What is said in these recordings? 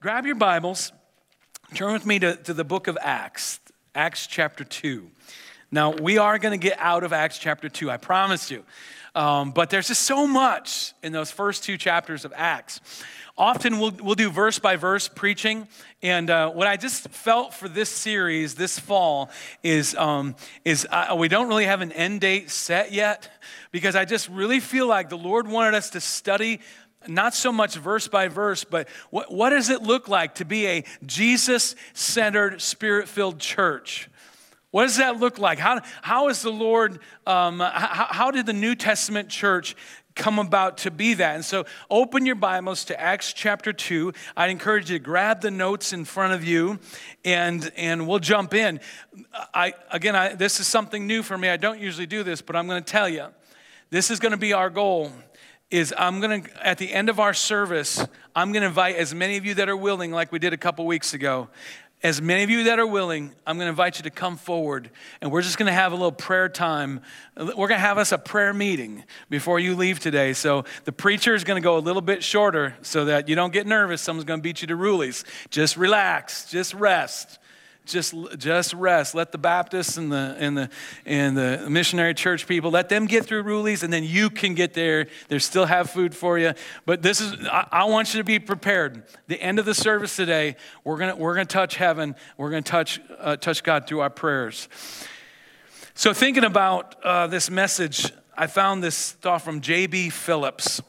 grab your Bibles, turn with me to, to the book of Acts, Acts chapter 2. Now, we are going to get out of Acts chapter 2, I promise you. Um, but there's just so much in those first two chapters of Acts. Often we'll, we'll do verse by verse preaching. And uh, what I just felt for this series this fall is, um, is uh, we don't really have an end date set yet because I just really feel like the Lord wanted us to study not so much verse by verse, but what, what does it look like to be a Jesus centered, spirit filled church? What does that look like? How, how is the Lord, um, how, how did the New Testament church come about to be that. And so open your Bibles to Acts chapter 2. I'd encourage you to grab the notes in front of you and, and we'll jump in. I, again, I, this is something new for me. I don't usually do this, but I'm going to tell you. This is going to be our goal is I'm going to, at the end of our service, I'm going to invite as many of you that are willing, like we did a couple weeks ago, as many of you that are willing, I'm going to invite you to come forward and we're just going to have a little prayer time. We're going to have us a prayer meeting before you leave today. So the preacher is going to go a little bit shorter so that you don't get nervous. Someone's going to beat you to rulies. Just relax, just rest just, just rest. Let the Baptists and the, and, the, and the missionary church people, let them get through Rulies and then you can get there. They still have food for you. But this is, I, I want you to be prepared. The end of the service today, we're going we're gonna touch heaven. We're going to touch, uh, touch God through our prayers. So, thinking about uh, this message, I found this thought from J.B. Phillips.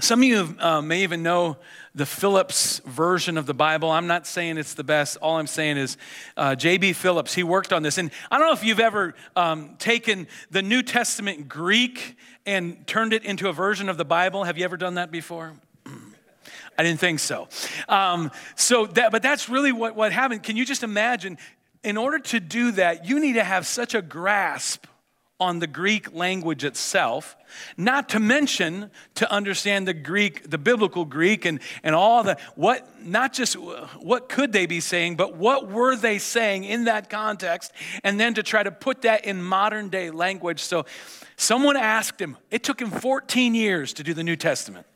Some of you uh, may even know the Phillips version of the Bible. I'm not saying it's the best. All I'm saying is uh, J.B. Phillips, he worked on this. And I don't know if you've ever um, taken the New Testament Greek and turned it into a version of the Bible. Have you ever done that before? I didn't think so. Um, so that, but that's really what, what happened. Can you just imagine? In order to do that, you need to have such a grasp on the Greek language itself, not to mention to understand the Greek, the biblical Greek, and, and all the what, not just what could they be saying, but what were they saying in that context, and then to try to put that in modern day language. So someone asked him, it took him 14 years to do the New Testament.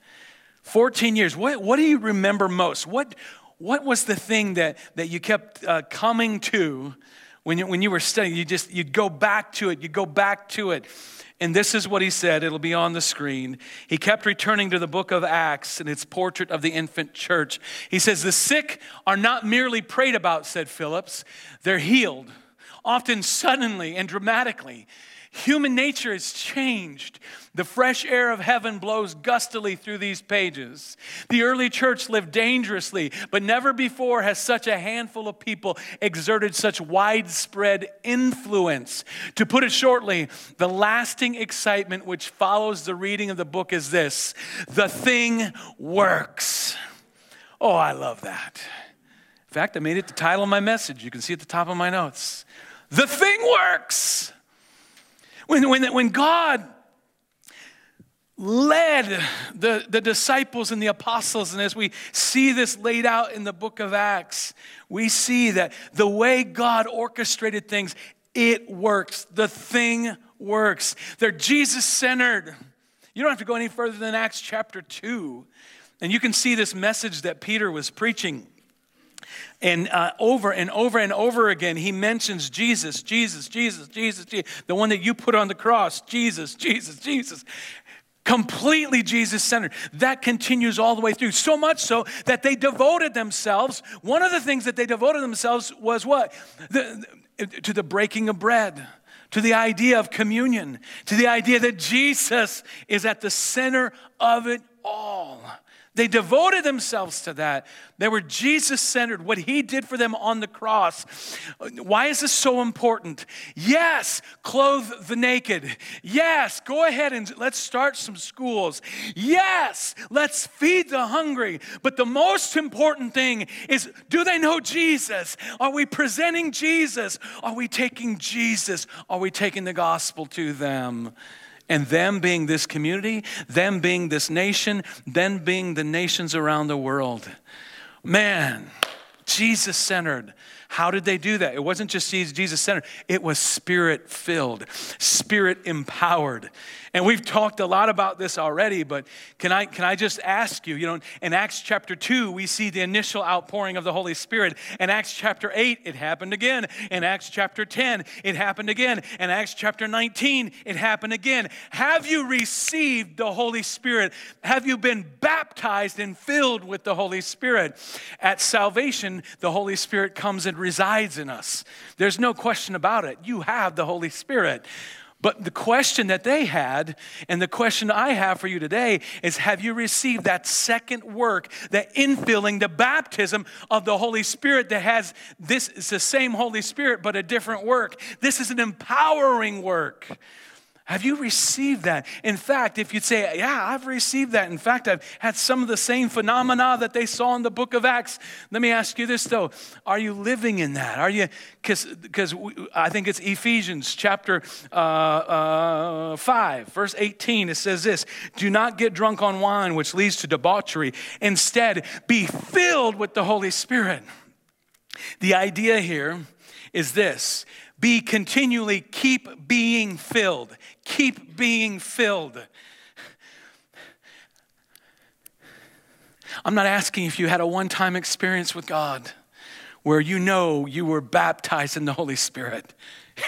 14 years. What, what do you remember most? What, what was the thing that, that you kept uh, coming to when you, when you were studying, you just, you'd go back to it, you'd go back to it. And this is what he said, it'll be on the screen. He kept returning to the book of Acts and its portrait of the infant church. He says, The sick are not merely prayed about, said Phillips, they're healed, often suddenly and dramatically. Human nature is changed. The fresh air of heaven blows gustily through these pages. The early church lived dangerously, but never before has such a handful of people exerted such widespread influence. To put it shortly, the lasting excitement which follows the reading of the book is this the thing works. Oh, I love that. In fact, I made it the title of my message. You can see at the top of my notes. The thing works. When, when, when God led the, the disciples and the apostles, and as we see this laid out in the book of Acts, we see that the way God orchestrated things, it works. The thing works. They're Jesus centered. You don't have to go any further than Acts chapter 2. And you can see this message that Peter was preaching and uh, over and over and over again, he mentions Jesus, Jesus, Jesus, Jesus, Jesus, the one that you put on the cross, Jesus, Jesus, Jesus. Completely Jesus centered. That continues all the way through. So much so that they devoted themselves. One of the things that they devoted themselves was what? The, to the breaking of bread to the idea of communion, to the idea that Jesus is at the center of it all. They devoted themselves to that. They were Jesus centered, what He did for them on the cross. Why is this so important? Yes, clothe the naked. Yes, go ahead and let's start some schools. Yes, let's feed the hungry. But the most important thing is do they know Jesus? Are we presenting Jesus? Are we taking Jesus? Are we taking the gospel to them? And them being this community, them being this nation, them being the nations around the world. Man, Jesus centered. How did they do that? It wasn't just Jesus centered, it was spirit filled, spirit empowered. And we've talked a lot about this already, but can I, can I just ask you, you know, in Acts chapter 2, we see the initial outpouring of the Holy Spirit. In Acts chapter 8, it happened again. In Acts chapter 10, it happened again. In Acts chapter 19, it happened again. Have you received the Holy Spirit? Have you been baptized and filled with the Holy Spirit? At salvation, the Holy Spirit comes and resides in us. There's no question about it. You have the Holy Spirit. But the question that they had, and the question I have for you today, is have you received that second work, the infilling, the baptism of the Holy Spirit that has this, it's the same Holy Spirit, but a different work? This is an empowering work. Have you received that? In fact, if you'd say, Yeah, I've received that. In fact, I've had some of the same phenomena that they saw in the book of Acts. Let me ask you this, though. Are you living in that? Are you, because I think it's Ephesians chapter uh, uh, 5, verse 18. It says this Do not get drunk on wine, which leads to debauchery. Instead, be filled with the Holy Spirit. The idea here is this be continually, keep being filled. Keep being filled. I'm not asking if you had a one time experience with God where you know you were baptized in the Holy Spirit.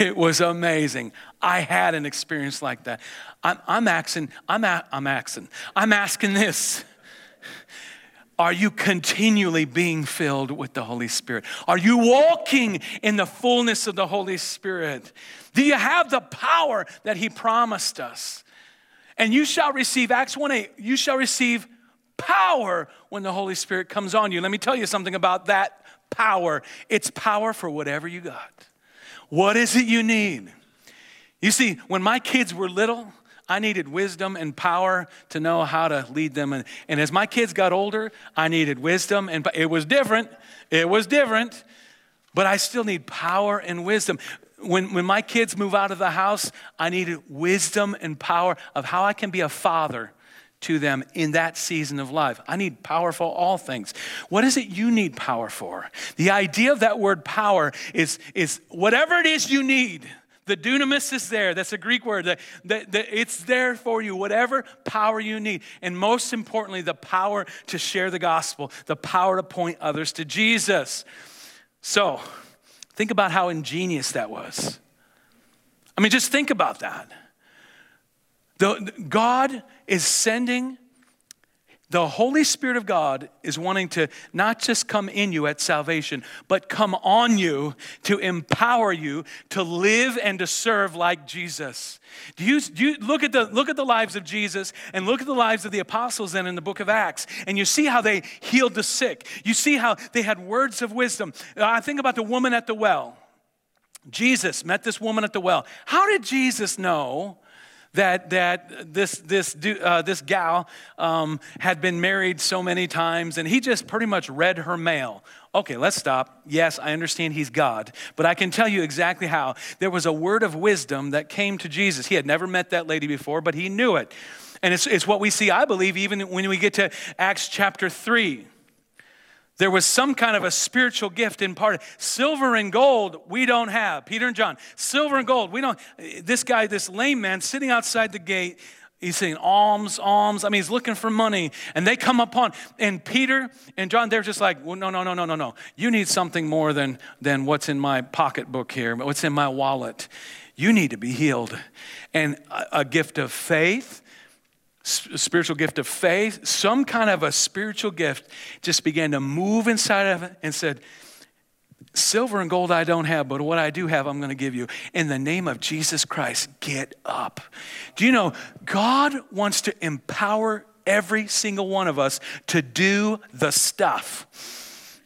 It was amazing. I had an experience like that. I'm, I'm asking, I'm, a, I'm asking, I'm asking this. Are you continually being filled with the Holy Spirit? Are you walking in the fullness of the Holy Spirit? Do you have the power that He promised us? And you shall receive, Acts 1 8, you shall receive power when the Holy Spirit comes on you. Let me tell you something about that power. It's power for whatever you got. What is it you need? You see, when my kids were little, I needed wisdom and power to know how to lead them. And, and as my kids got older, I needed wisdom, and it was different. It was different, but I still need power and wisdom. When, when my kids move out of the house, I needed wisdom and power of how I can be a father to them in that season of life. I need power for all things. What is it you need power for? The idea of that word power is, is whatever it is you need the dunamis is there. That's a Greek word. The, the, the, it's there for you, whatever power you need. And most importantly, the power to share the gospel, the power to point others to Jesus. So, think about how ingenious that was. I mean, just think about that. The, God is sending the Holy Spirit of God is wanting to not just come in you at salvation, but come on you to empower you to live and to serve like Jesus. Do you, do you look, at the, look at the lives of Jesus and look at the lives of the apostles then in the book of Acts, and you see how they healed the sick. You see how they had words of wisdom. Uh, I think about the woman at the well. Jesus met this woman at the well. How did Jesus know? That, that this, this, uh, this gal um, had been married so many times, and he just pretty much read her mail. Okay, let's stop. Yes, I understand he's God, but I can tell you exactly how. There was a word of wisdom that came to Jesus. He had never met that lady before, but he knew it. And it's, it's what we see, I believe, even when we get to Acts chapter 3. There was some kind of a spiritual gift imparted. Silver and gold we don't have. Peter and John, silver and gold we don't. This guy, this lame man, sitting outside the gate, he's saying alms, alms. I mean, he's looking for money, and they come upon. And Peter and John, they're just like, well, no, no, no, no, no, no. You need something more than than what's in my pocketbook here, what's in my wallet. You need to be healed, and a, a gift of faith spiritual gift of faith, some kind of a spiritual gift just began to move inside of it and said, Silver and gold I don't have, but what I do have, I'm going to give you. In the name of Jesus Christ, get up. Do you know, God wants to empower every single one of us to do the stuff.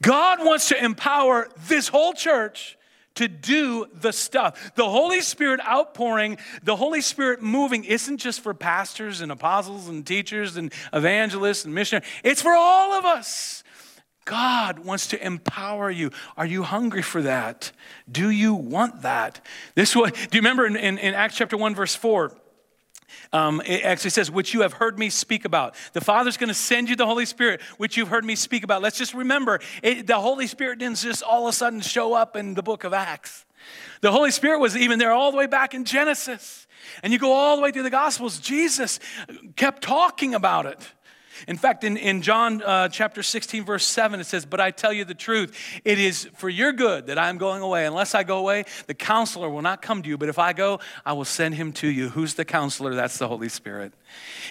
God wants to empower this whole church to do the stuff. The Holy Spirit outpouring, the Holy Spirit moving isn't just for pastors and apostles and teachers and evangelists and missionaries, it's for all of us. God wants to empower you. Are you hungry for that? Do you want that? This way, do you remember in, in, in Acts chapter 1, verse 4? Um, it actually says, which you have heard me speak about. The Father's going to send you the Holy Spirit, which you've heard me speak about. Let's just remember it, the Holy Spirit didn't just all of a sudden show up in the book of Acts. The Holy Spirit was even there all the way back in Genesis. And you go all the way through the Gospels, Jesus kept talking about it. In fact, in, in John uh, chapter 16, verse 7, it says, But I tell you the truth, it is for your good that I'm going away. Unless I go away, the counselor will not come to you. But if I go, I will send him to you. Who's the counselor? That's the Holy Spirit.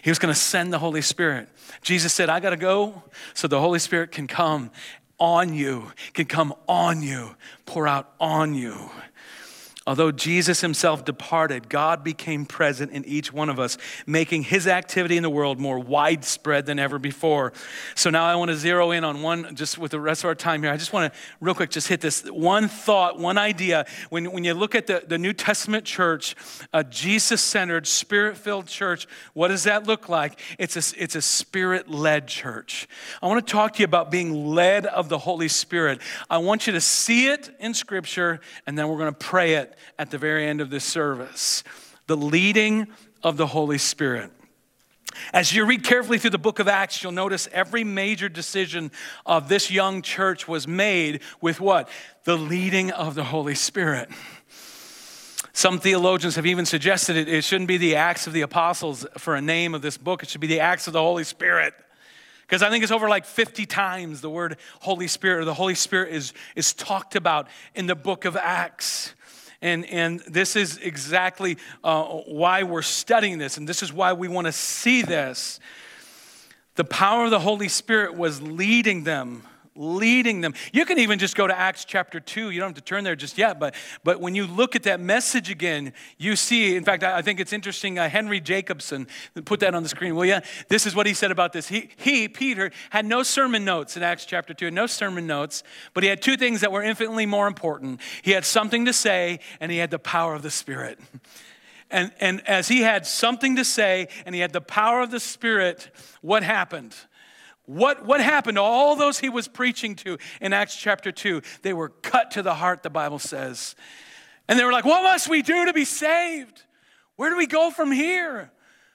He was going to send the Holy Spirit. Jesus said, I got to go so the Holy Spirit can come on you, can come on you, pour out on you. Although Jesus himself departed, God became present in each one of us, making his activity in the world more widespread than ever before. So now I want to zero in on one, just with the rest of our time here. I just want to, real quick, just hit this one thought, one idea. When, when you look at the, the New Testament church, a Jesus centered, spirit filled church, what does that look like? It's a, it's a spirit led church. I want to talk to you about being led of the Holy Spirit. I want you to see it in Scripture, and then we're going to pray it at the very end of this service the leading of the Holy Spirit. As you read carefully through the book of Acts, you'll notice every major decision of this young church was made with what? The leading of the Holy Spirit. Some theologians have even suggested it, it shouldn't be the Acts of the Apostles for a name of this book, it should be the Acts of the Holy Spirit. Because I think it's over like 50 times the word Holy Spirit or the Holy Spirit is, is talked about in the book of Acts. And, and this is exactly uh, why we're studying this, and this is why we want to see this. The power of the Holy Spirit was leading them leading them. You can even just go to Acts chapter 2. You don't have to turn there just yet, but, but when you look at that message again, you see, in fact, I, think it's interesting. Uh, Henry Jacobson, put that on the screen, will you? This is what he said about this. He, he, Peter, had no sermon notes in Acts chapter 2, no sermon notes, but he had two things that were infinitely more important. He had something to say, and he had the power of the Spirit. And, and as he had something to say and he had the power of the Spirit, what happened? What, what happened to all those he was preaching to in Acts chapter 2? They were cut to the heart, the Bible says. And they were like, What must we do to be saved? Where do we go from here?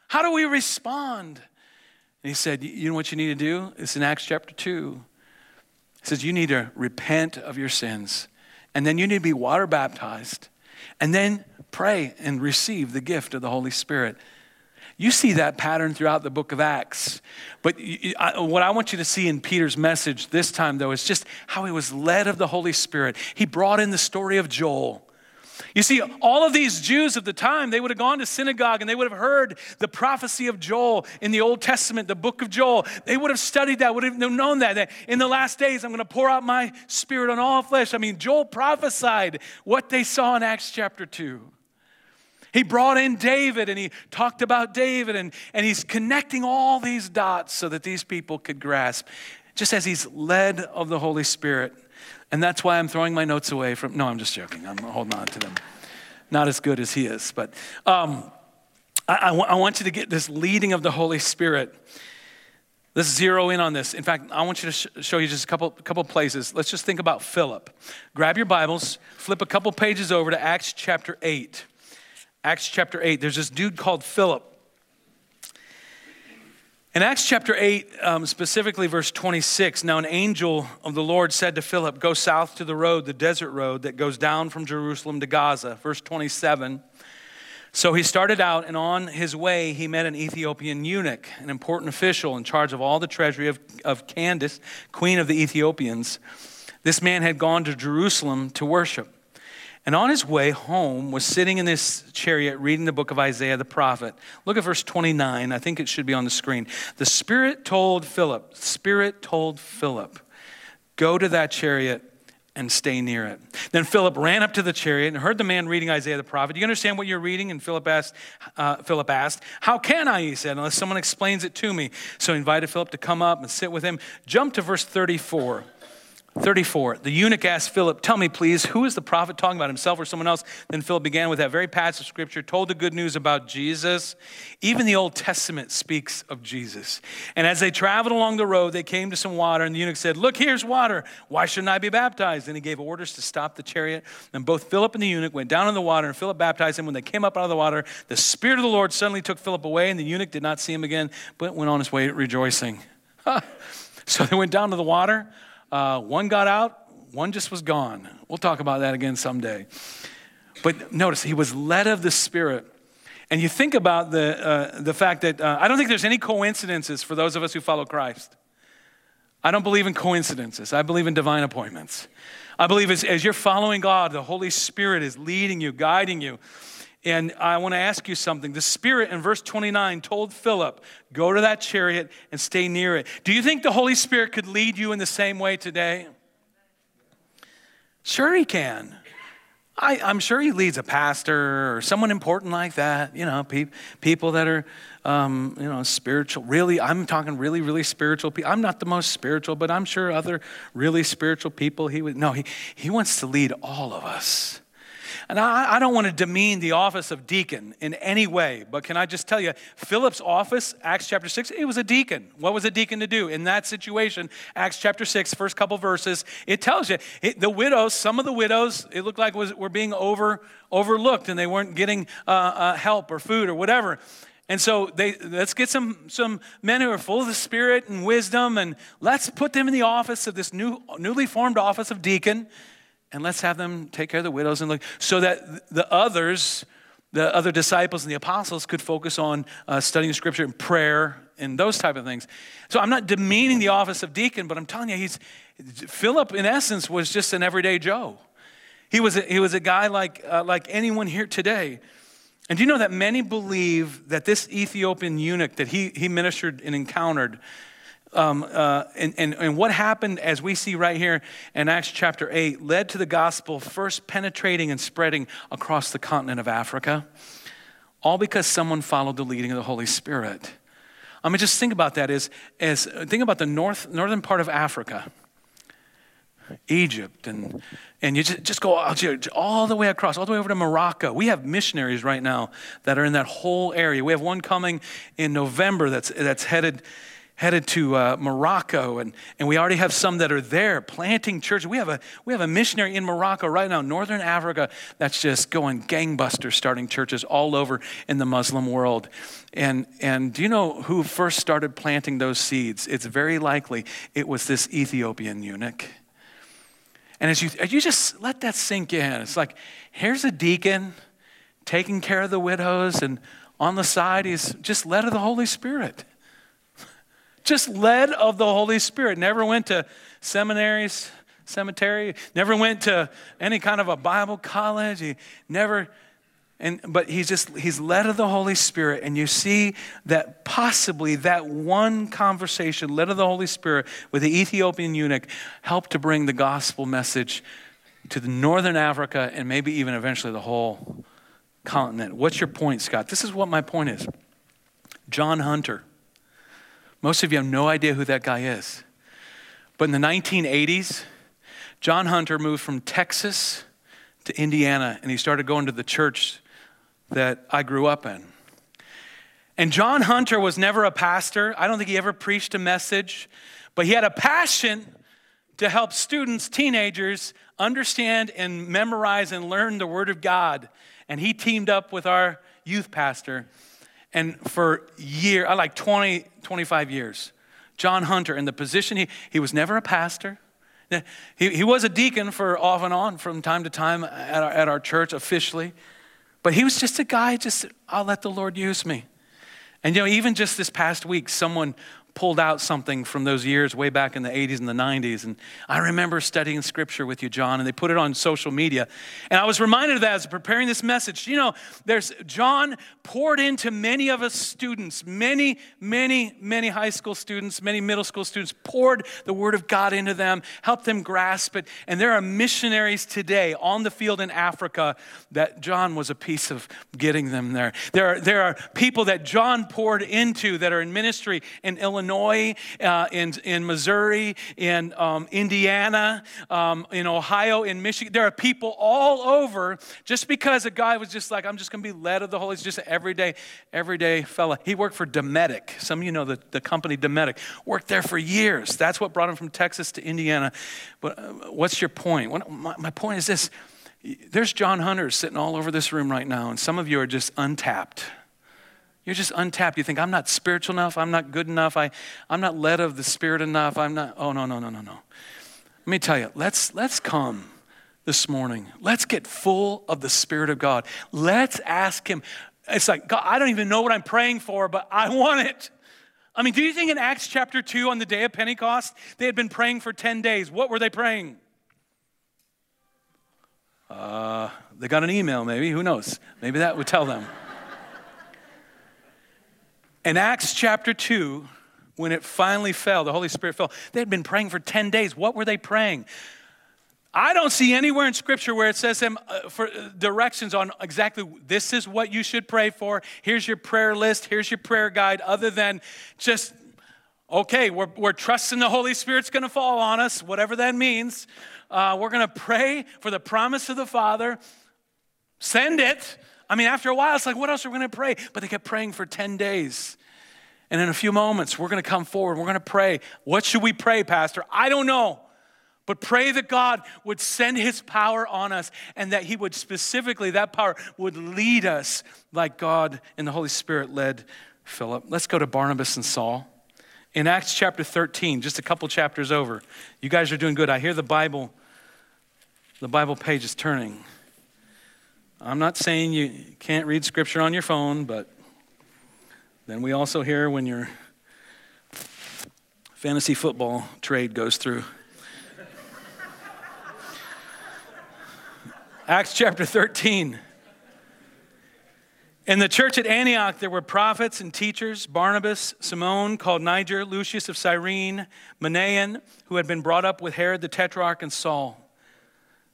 How do we respond? And he said, You know what you need to do? It's in Acts chapter 2. He says, You need to repent of your sins, and then you need to be water baptized, and then pray and receive the gift of the Holy Spirit. You see that pattern throughout the book of Acts. But what I want you to see in Peter's message this time, though, is just how he was led of the Holy Spirit. He brought in the story of Joel. You see, all of these Jews of the time, they would have gone to synagogue and they would have heard the prophecy of Joel in the Old Testament, the book of Joel. They would have studied that, would have known that, that in the last days I'm going to pour out my spirit on all flesh. I mean, Joel prophesied what they saw in Acts chapter 2. He brought in David and he talked about David and, and he's connecting all these dots so that these people could grasp, just as he's led of the Holy Spirit. And that's why I'm throwing my notes away from, no, I'm just joking. I'm holding on to them. Not as good as he is, but um, I, I, w- I want you to get this leading of the Holy Spirit. Let's zero in on this. In fact, I want you to sh- show you just a couple, couple places. Let's just think about Philip. Grab your Bibles, flip a couple pages over to Acts chapter 8. Acts chapter 8, there's this dude called Philip. In Acts chapter 8, um, specifically verse 26, now an angel of the Lord said to Philip, Go south to the road, the desert road that goes down from Jerusalem to Gaza. Verse 27. So he started out, and on his way, he met an Ethiopian eunuch, an important official in charge of all the treasury of, of Candace, queen of the Ethiopians. This man had gone to Jerusalem to worship. And on his way home was sitting in this chariot reading the book of Isaiah the prophet. Look at verse 29. I think it should be on the screen. The Spirit told Philip, Spirit told Philip, go to that chariot and stay near it. Then Philip ran up to the chariot and heard the man reading Isaiah the prophet. Do you understand what you're reading? And Philip asked, uh, Philip asked, How can I? He said, unless someone explains it to me. So he invited Philip to come up and sit with him. Jump to verse 34. 34. The eunuch asked Philip, Tell me, please, who is the prophet talking about, himself or someone else? Then Philip began with that very passage of scripture, told the good news about Jesus. Even the Old Testament speaks of Jesus. And as they traveled along the road, they came to some water, and the eunuch said, Look, here's water. Why shouldn't I be baptized? And he gave orders to stop the chariot. And both Philip and the eunuch went down in the water, and Philip baptized him. When they came up out of the water, the Spirit of the Lord suddenly took Philip away, and the eunuch did not see him again, but went on his way rejoicing. so they went down to the water. Uh, one got out, one just was gone. We'll talk about that again someday. But notice, he was led of the Spirit. And you think about the, uh, the fact that uh, I don't think there's any coincidences for those of us who follow Christ. I don't believe in coincidences, I believe in divine appointments. I believe as, as you're following God, the Holy Spirit is leading you, guiding you. And I want to ask you something. The Spirit in verse 29 told Philip, Go to that chariot and stay near it. Do you think the Holy Spirit could lead you in the same way today? Sure, He can. I, am sure He leads a pastor or someone important like that, you know, pe- people that are, um, you know, spiritual. Really, I'm talking really, really spiritual people. I'm not the most spiritual, but I'm sure other really spiritual people, He would, no, He, he wants to lead all of us. And I, I, don't want to demean the office of deacon in any way, but can I just tell you, Philip's office, Acts chapter 6, it was a deacon. What was a deacon to do? In that situation, Acts chapter 6, first couple verses, it tells you it, the widows, some of the widows, it looked like was, were being over, overlooked and they weren't getting uh, uh, help or food or whatever. And so they, let's get some, some men who are full of the Spirit and wisdom, and let's put them in the office of this new, newly formed office of deacon and let's have them take care of the widows and look so that the others the other disciples and the apostles could focus on uh, studying scripture and prayer and those type of things. So i'm not demeaning the office of deacon but i'm telling you he's philip in essence was just an everyday joe. He was a, he was a guy like, uh, like anyone here today. And do you know that many believe that this ethiopian eunuch that he, he ministered and encountered um, uh, and, and, and what happened, as we see right here in Acts chapter 8, led to the gospel first penetrating and spreading across the continent of Africa, all because someone followed the leading of the Holy Spirit. I mean, just think about that as, as think about the north, northern part of Africa, Egypt, and, and you just, just go all the way across, all the way over to Morocco. We have missionaries right now that are in that whole area. We have one coming in November that's, that's headed headed to uh, Morocco, and, and we already have some that are there planting churches. We have, a, we have a missionary in Morocco right now, Northern Africa, that's just going gangbusters, starting churches all over in the Muslim world. And, and do you know who first started planting those seeds? It's very likely it was this Ethiopian eunuch. And as you, as you just let that sink in, it's like, here's a deacon taking care of the widows, and on the side, he's just led of the Holy Spirit just led of the Holy Spirit. Never went to seminaries, cemetery, never went to any kind of a Bible college. He never, and, but he's just, he's led of the Holy Spirit. And you see that possibly that one conversation, led of the Holy Spirit with the Ethiopian eunuch, helped to bring the gospel message to the northern Africa and maybe even eventually the whole continent. What's your point, Scott? This is what my point is. John Hunter most of you have no idea who that guy is. But in the 1980s, John Hunter moved from Texas to Indiana and he started going to the church that I grew up in. And John Hunter was never a pastor. I don't think he ever preached a message, but he had a passion to help students, teenagers, understand and memorize and learn the Word of God. And he teamed up with our youth pastor and for year, I like 20, 25 years, John Hunter in the position, he, he was never a pastor. He, he was a deacon for off and on from time to time at our, at our church officially. But he was just a guy, just, I'll let the Lord use me. And you know, even just this past week, someone pulled out something from those years way back in the 80s and the 90s. And I remember studying scripture with you, John, and they put it on social media. And I was reminded of that as preparing this message. You know, there's John poured into many of us students, many, many, many high school students, many middle school students, poured the word of God into them, helped them grasp it. And there are missionaries today on the field in Africa that John was a piece of getting them there. There are, there are people that John poured into that are in ministry in Illinois Illinois, uh, in, in Missouri, in um, Indiana, um, in Ohio, in Michigan. There are people all over just because a guy was just like, I'm just going to be led of the Holy Spirit, just an everyday, everyday fella. He worked for Dometic. Some of you know the, the company Dometic. Worked there for years. That's what brought him from Texas to Indiana. But uh, what's your point? What, my, my point is this there's John Hunters sitting all over this room right now, and some of you are just untapped. You're just untapped. You think, I'm not spiritual enough. I'm not good enough. I, I'm not led of the Spirit enough. I'm not. Oh, no, no, no, no, no. Let me tell you, let's, let's come this morning. Let's get full of the Spirit of God. Let's ask Him. It's like, God, I don't even know what I'm praying for, but I want it. I mean, do you think in Acts chapter 2 on the day of Pentecost, they had been praying for 10 days? What were they praying? Uh, they got an email, maybe. Who knows? Maybe that would tell them. In Acts chapter 2, when it finally fell, the Holy Spirit fell, they had been praying for 10 days. What were they praying? I don't see anywhere in Scripture where it says them uh, for uh, directions on exactly this is what you should pray for. Here's your prayer list. Here's your prayer guide. Other than just okay, we're, we're trusting the Holy Spirit's going to fall on us, whatever that means. Uh, we're going to pray for the promise of the Father. Send it. I mean, after a while, it's like, what else are we going to pray? But they kept praying for 10 days. And in a few moments, we're going to come forward. We're going to pray. What should we pray, Pastor? I don't know. But pray that God would send his power on us and that he would specifically, that power would lead us like God and the Holy Spirit led Philip. Let's go to Barnabas and Saul in Acts chapter 13, just a couple chapters over. You guys are doing good. I hear the Bible, the Bible page is turning. I'm not saying you can't read scripture on your phone, but then we also hear when your fantasy football trade goes through. Acts chapter 13. In the church at Antioch, there were prophets and teachers Barnabas, Simon, called Niger, Lucius of Cyrene, Manaen, who had been brought up with Herod the Tetrarch, and Saul.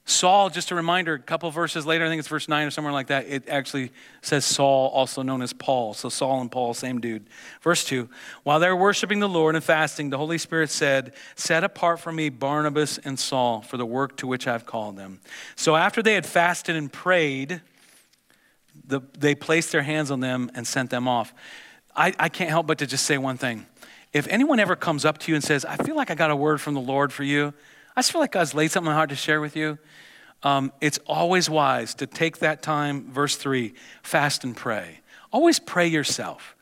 Saul, just a reminder, a couple verses later, I think it's verse 9 or somewhere like that, it actually says Saul, also known as Paul. So Saul and Paul, same dude. Verse 2 While they were worshiping the Lord and fasting, the Holy Spirit said, Set apart for me Barnabas and Saul for the work to which I've called them. So after they had fasted and prayed, the, they placed their hands on them and sent them off. I, I can't help but to just say one thing. If anyone ever comes up to you and says, I feel like I got a word from the Lord for you, I just feel like God's laid something on my heart to share with you, um, it's always wise to take that time, verse 3, fast and pray. Always pray yourself.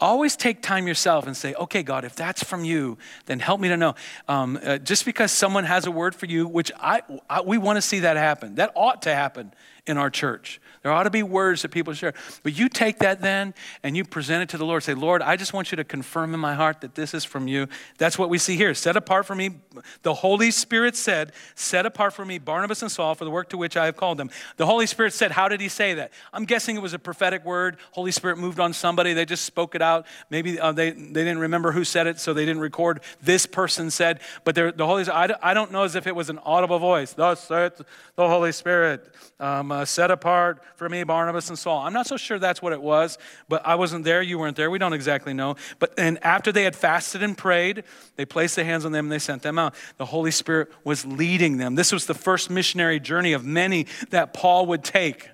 Always take time yourself and say, okay, God, if that's from you, then help me to know. Um, uh, just because someone has a word for you, which I, I we want to see that happen, that ought to happen in our church. There ought to be words that people share. But you take that then and you present it to the Lord. Say, Lord, I just want you to confirm in my heart that this is from you. That's what we see here. Set apart for me, the Holy Spirit said, Set apart for me Barnabas and Saul for the work to which I have called them. The Holy Spirit said, How did he say that? I'm guessing it was a prophetic word. Holy Spirit moved on somebody. They just spoke it out. Maybe uh, they, they didn't remember who said it, so they didn't record this person said. But the Holy I, I don't know as if it was an audible voice. Thus saith the Holy Spirit, um, uh, set apart for me Barnabas and Saul. I'm not so sure that's what it was, but I wasn't there. You weren't there. We don't exactly know. But and after they had fasted and prayed, they placed their hands on them and they sent them out. The Holy Spirit was leading them. This was the first missionary journey of many that Paul would take.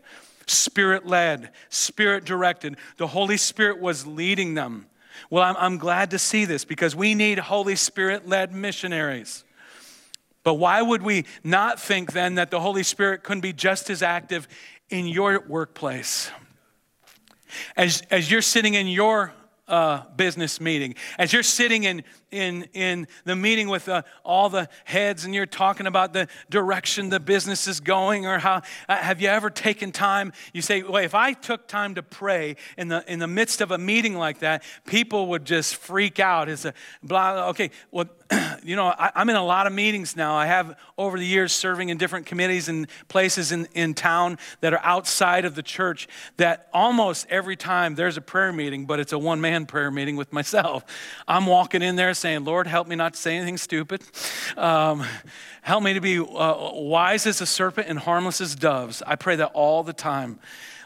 Spirit led, spirit directed. The Holy Spirit was leading them. Well, I'm, I'm glad to see this because we need Holy Spirit led missionaries. But why would we not think then that the Holy Spirit couldn't be just as active in your workplace? As, as you're sitting in your uh, business meeting, as you're sitting in, in, in the meeting with uh, all the heads and you're talking about the direction the business is going or how, uh, have you ever taken time? You say, well, if I took time to pray in the, in the midst of a meeting like that, people would just freak out. It's a blah, okay, well, you know, I, am in a lot of meetings now. I have over the years serving in different committees and places in, in town that are outside of the church that almost every time there's a prayer meeting, but it's a one man prayer meeting with myself. I'm walking in there saying, Lord, help me not to say anything stupid. Um, help me to be uh, wise as a serpent and harmless as doves. I pray that all the time.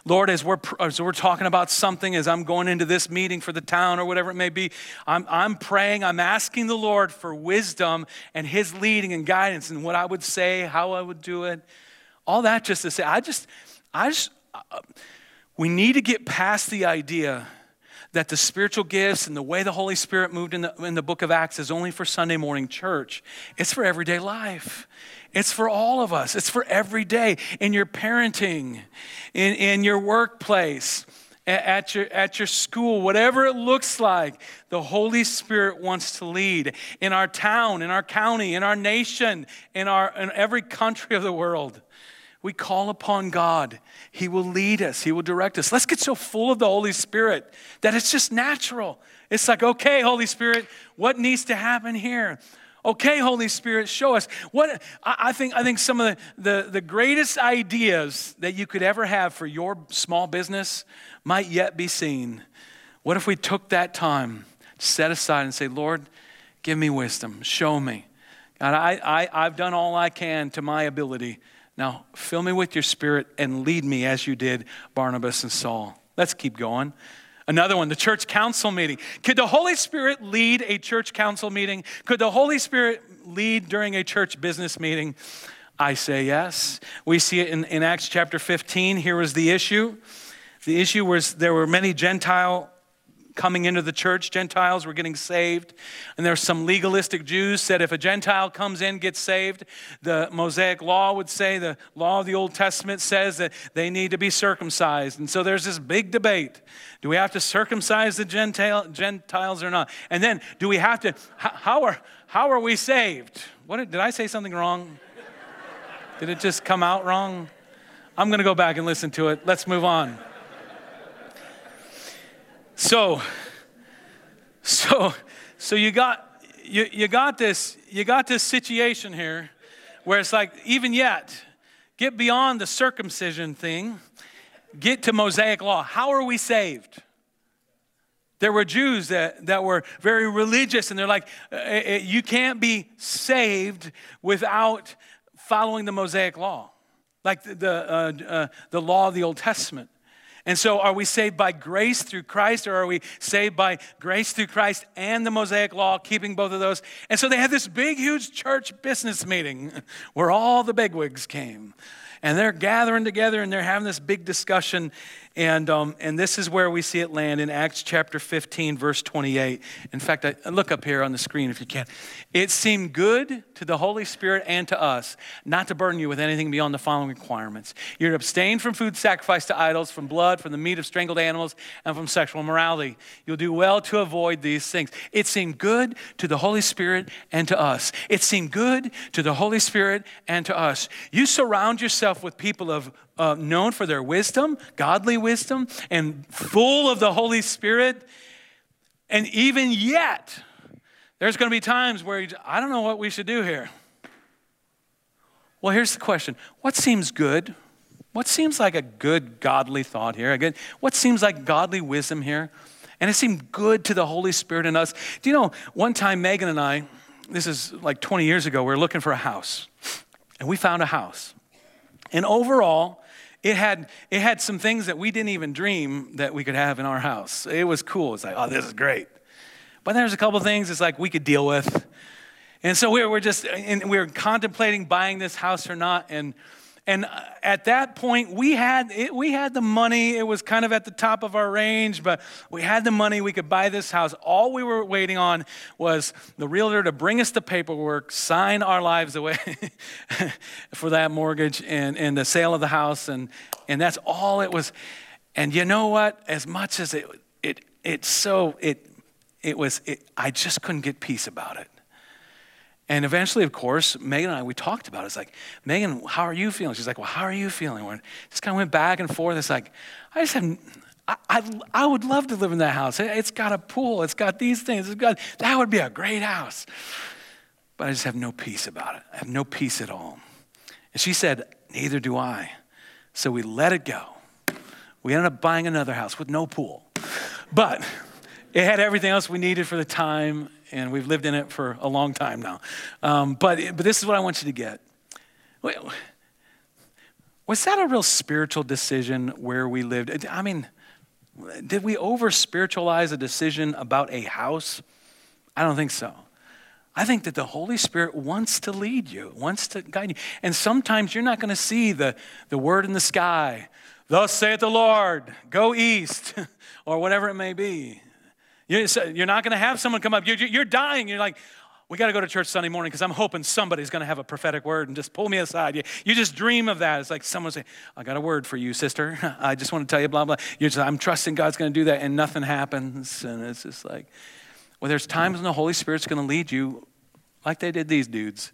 Lord, as we're, as we're talking about something, as I'm going into this meeting for the town or whatever it may be, I'm, I'm praying, I'm asking the Lord for wisdom and His leading and guidance and what I would say, how I would do it. All that just to say, I just, I just, uh, we need to get past the idea that the spiritual gifts and the way the Holy Spirit moved in the, in the book of Acts is only for Sunday morning church. It's for everyday life. It's for all of us. It's for every day in your parenting, in, in your workplace, at your, at your school, whatever it looks like, the Holy Spirit wants to lead in our town, in our county, in our nation, in, our, in every country of the world. We call upon God. He will lead us, He will direct us. Let's get so full of the Holy Spirit that it's just natural. It's like, okay, Holy Spirit, what needs to happen here? Okay, Holy Spirit, show us. What I think, I think some of the, the, the greatest ideas that you could ever have for your small business might yet be seen. What if we took that time, set aside, and say, Lord, give me wisdom, show me. God, I, I, I've done all I can to my ability now, fill me with your spirit and lead me as you did Barnabas and Saul. Let's keep going. Another one, the church council meeting. Could the Holy Spirit lead a church council meeting? Could the Holy Spirit lead during a church business meeting? I say yes. We see it in, in Acts chapter 15. Here was the issue. The issue was there were many Gentile coming into the church. Gentiles were getting saved. And there's some legalistic Jews said if a Gentile comes in, gets saved, the Mosaic law would say, the law of the Old Testament says that they need to be circumcised. And so there's this big debate. Do we have to circumcise the Gentile, Gentiles or not? And then do we have to, how are, how are we saved? What, did I say something wrong? Did it just come out wrong? I'm going to go back and listen to it. Let's move on. So, so, so you got you, you got this you got this situation here where it's like even yet get beyond the circumcision thing get to mosaic law. How are we saved? There were jews that, that were very religious and they're like uh, uh, you can't be saved without following the mosaic law. Like the, the, uh, uh, the law of the old testament and so, are we saved by grace through Christ, or are we saved by grace through Christ and the Mosaic Law, keeping both of those? And so, they had this big, huge church business meeting where all the bigwigs came. And they're gathering together and they're having this big discussion. And, um, and this is where we see it land in Acts chapter 15, verse 28. In fact, I, look up here on the screen if you can. It seemed good to the Holy Spirit and to us not to burden you with anything beyond the following requirements. You're to abstain from food sacrificed to idols, from blood, from the meat of strangled animals, and from sexual immorality. You'll do well to avoid these things. It seemed good to the Holy Spirit and to us. It seemed good to the Holy Spirit and to us. You surround yourself with people of uh, known for their wisdom, godly wisdom, and full of the Holy Spirit. And even yet, there's going to be times where you, I don't know what we should do here. Well, here's the question What seems good? What seems like a good godly thought here? What seems like godly wisdom here? And it seemed good to the Holy Spirit in us. Do you know, one time Megan and I, this is like 20 years ago, we were looking for a house. And we found a house. And overall, it had, it had some things that we didn't even dream that we could have in our house. It was cool. It's like, oh, this is great. But there's a couple things it's like we could deal with. And so we were just, and we were contemplating buying this house or not. And and uh, at that point, we had, it, we had the money. It was kind of at the top of our range, but we had the money. We could buy this house. All we were waiting on was the realtor to bring us the paperwork, sign our lives away for that mortgage and, and the sale of the house. And, and that's all it was. And you know what? As much as it, it, it so, it, it was, it, I just couldn't get peace about it. And eventually, of course, Megan and I, we talked about it. It's like, Megan, how are you feeling? She's like, well, how are you feeling? We just kind of went back and forth. It's like, I just have, I, I, I, would love to live in that house. It's got a pool. It's got these things. It's got, that would be a great house. But I just have no peace about it. I have no peace at all. And she said, neither do I. So we let it go. We ended up buying another house with no pool. But it had everything else we needed for the time and we've lived in it for a long time now. Um, but, but this is what I want you to get. Was that a real spiritual decision where we lived? I mean, did we over spiritualize a decision about a house? I don't think so. I think that the Holy Spirit wants to lead you, wants to guide you. And sometimes you're not going to see the, the word in the sky, thus saith the Lord, go east, or whatever it may be. You're not going to have someone come up. You're dying. You're like, we got to go to church Sunday morning because I'm hoping somebody's going to have a prophetic word and just pull me aside. You, just dream of that. It's like someone say, I got a word for you, sister. I just want to tell you, blah, blah. You're just, I'm trusting God's going to do that, and nothing happens. And it's just like, well, there's times when the Holy Spirit's going to lead you like they did these dudes.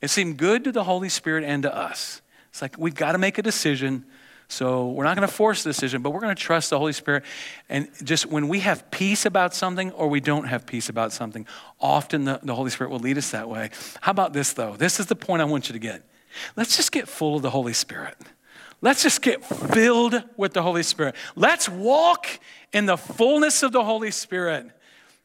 It seemed good to the Holy Spirit and to us. It's like, we've got to make a decision so we're not going to force the decision, but we're going to trust the Holy Spirit. And just when we have peace about something or we don't have peace about something, often the, the Holy Spirit will lead us that way. How about this, though? This is the point I want you to get. Let's just get full of the Holy Spirit. Let's just get filled with the Holy Spirit. Let's walk in the fullness of the Holy Spirit.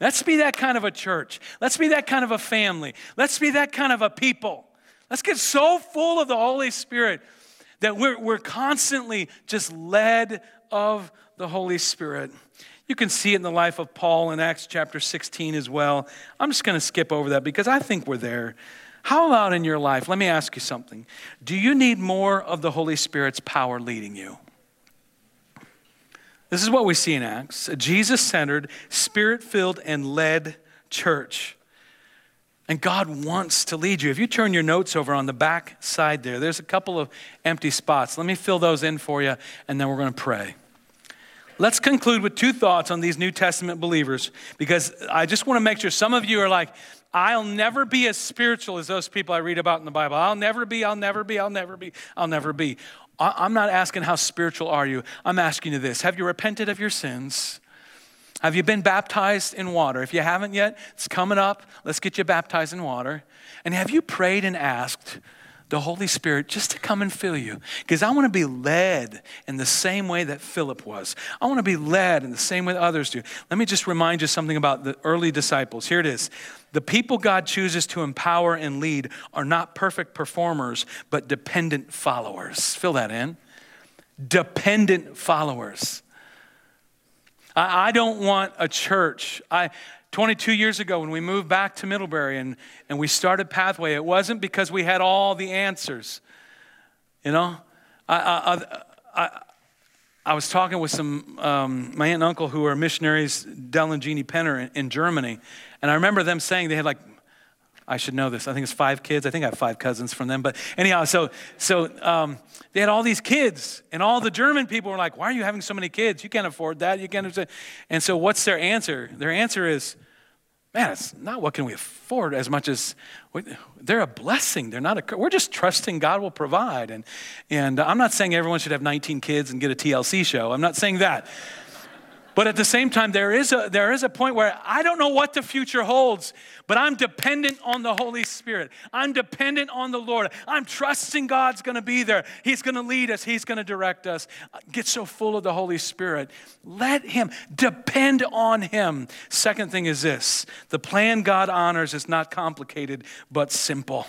Let's be that kind of a church. Let's be that kind of a family. Let's be that kind of a people. Let's get so full of the Holy Spirit that we're, we're constantly just led of the Holy Spirit. You can see it in the life of Paul in Acts chapter 16 as well. I'm just going to skip over that because I think we're there. How about in your life? Let me ask you something. Do you need more of the Holy Spirit's power leading you? This is what we see in Acts a Jesus centered, spirit filled, and led church. And God wants to lead you. If you turn your notes over on the back side there, there's a couple of empty spots. Let me fill those in for you, and then we're going to pray. Let's conclude with two thoughts on these New Testament believers because I just want to make sure some of you are like, I'll never be as spiritual as those people I read about in the Bible. I'll never be, I'll never be, I'll never be, I'll never be. I'm not asking how spiritual are you. I'm asking you this Have you repented of your sins? Have you been baptized in water? If you haven't yet, it's coming up. Let's get you baptized in water. And have you prayed and asked the Holy Spirit just to come and fill you? Because I want to be led in the same way that Philip was. I want to be led in the same way that others do. Let me just remind you something about the early disciples. Here it is. The people God chooses to empower and lead are not perfect performers, but dependent followers. Fill that in. Dependent followers. I, I don't want a church. I, 22 years ago, when we moved back to Middlebury and, and we started Pathway, it wasn't because we had all the answers. You know, I, I, I, I was talking with some, um, my aunt and uncle who are missionaries, Del and Jeannie Penner in, in Germany, and I remember them saying they had like I should know this. I think it's five kids. I think I have five cousins from them. But anyhow, so so um, they had all these kids, and all the German people were like, "Why are you having so many kids? You can't afford that. You can't." And so, what's their answer? Their answer is, "Man, it's not what can we afford as much as they're a blessing. They're not a. We're just trusting God will provide." And and I'm not saying everyone should have 19 kids and get a TLC show. I'm not saying that. But at the same time, there is, a, there is a point where I don't know what the future holds, but I'm dependent on the Holy Spirit. I'm dependent on the Lord. I'm trusting God's going to be there. He's going to lead us, He's going to direct us. Uh, get so full of the Holy Spirit. Let Him depend on Him. Second thing is this the plan God honors is not complicated, but simple.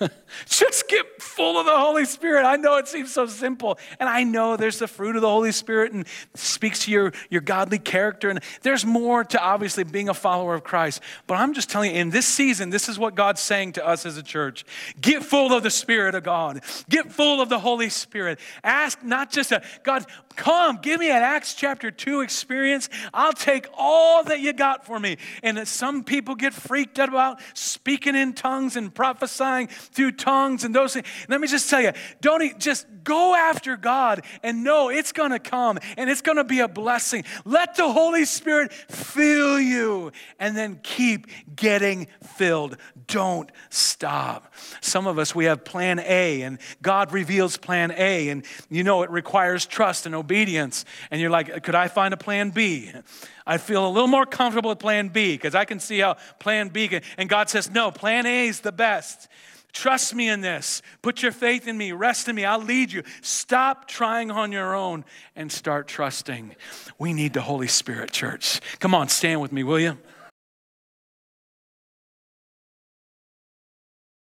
Just get full of the Holy Spirit. I know it seems so simple. And I know there's the fruit of the Holy Spirit and speaks to your, your godly character. And there's more to obviously being a follower of Christ. But I'm just telling you, in this season, this is what God's saying to us as a church. Get full of the Spirit of God. Get full of the Holy Spirit. Ask not just a God, come, give me an Acts chapter 2 experience. I'll take all that you got for me. And some people get freaked out about speaking in tongues and prophesying through tongues and those things. Let me just tell you, don't just go after God and know it's going to come and it's going to be a blessing. Let the Holy Spirit fill you and then keep getting filled. Don't stop. Some of us, we have plan A and God reveals plan A and you know it requires trust and obedience. And you're like, could I find a plan B? I feel a little more comfortable with plan B because I can see how plan B can, and God says, no, plan A is the best. Trust me in this. Put your faith in me. Rest in me. I'll lead you. Stop trying on your own and start trusting. We need the Holy Spirit, church. Come on, stand with me, will you?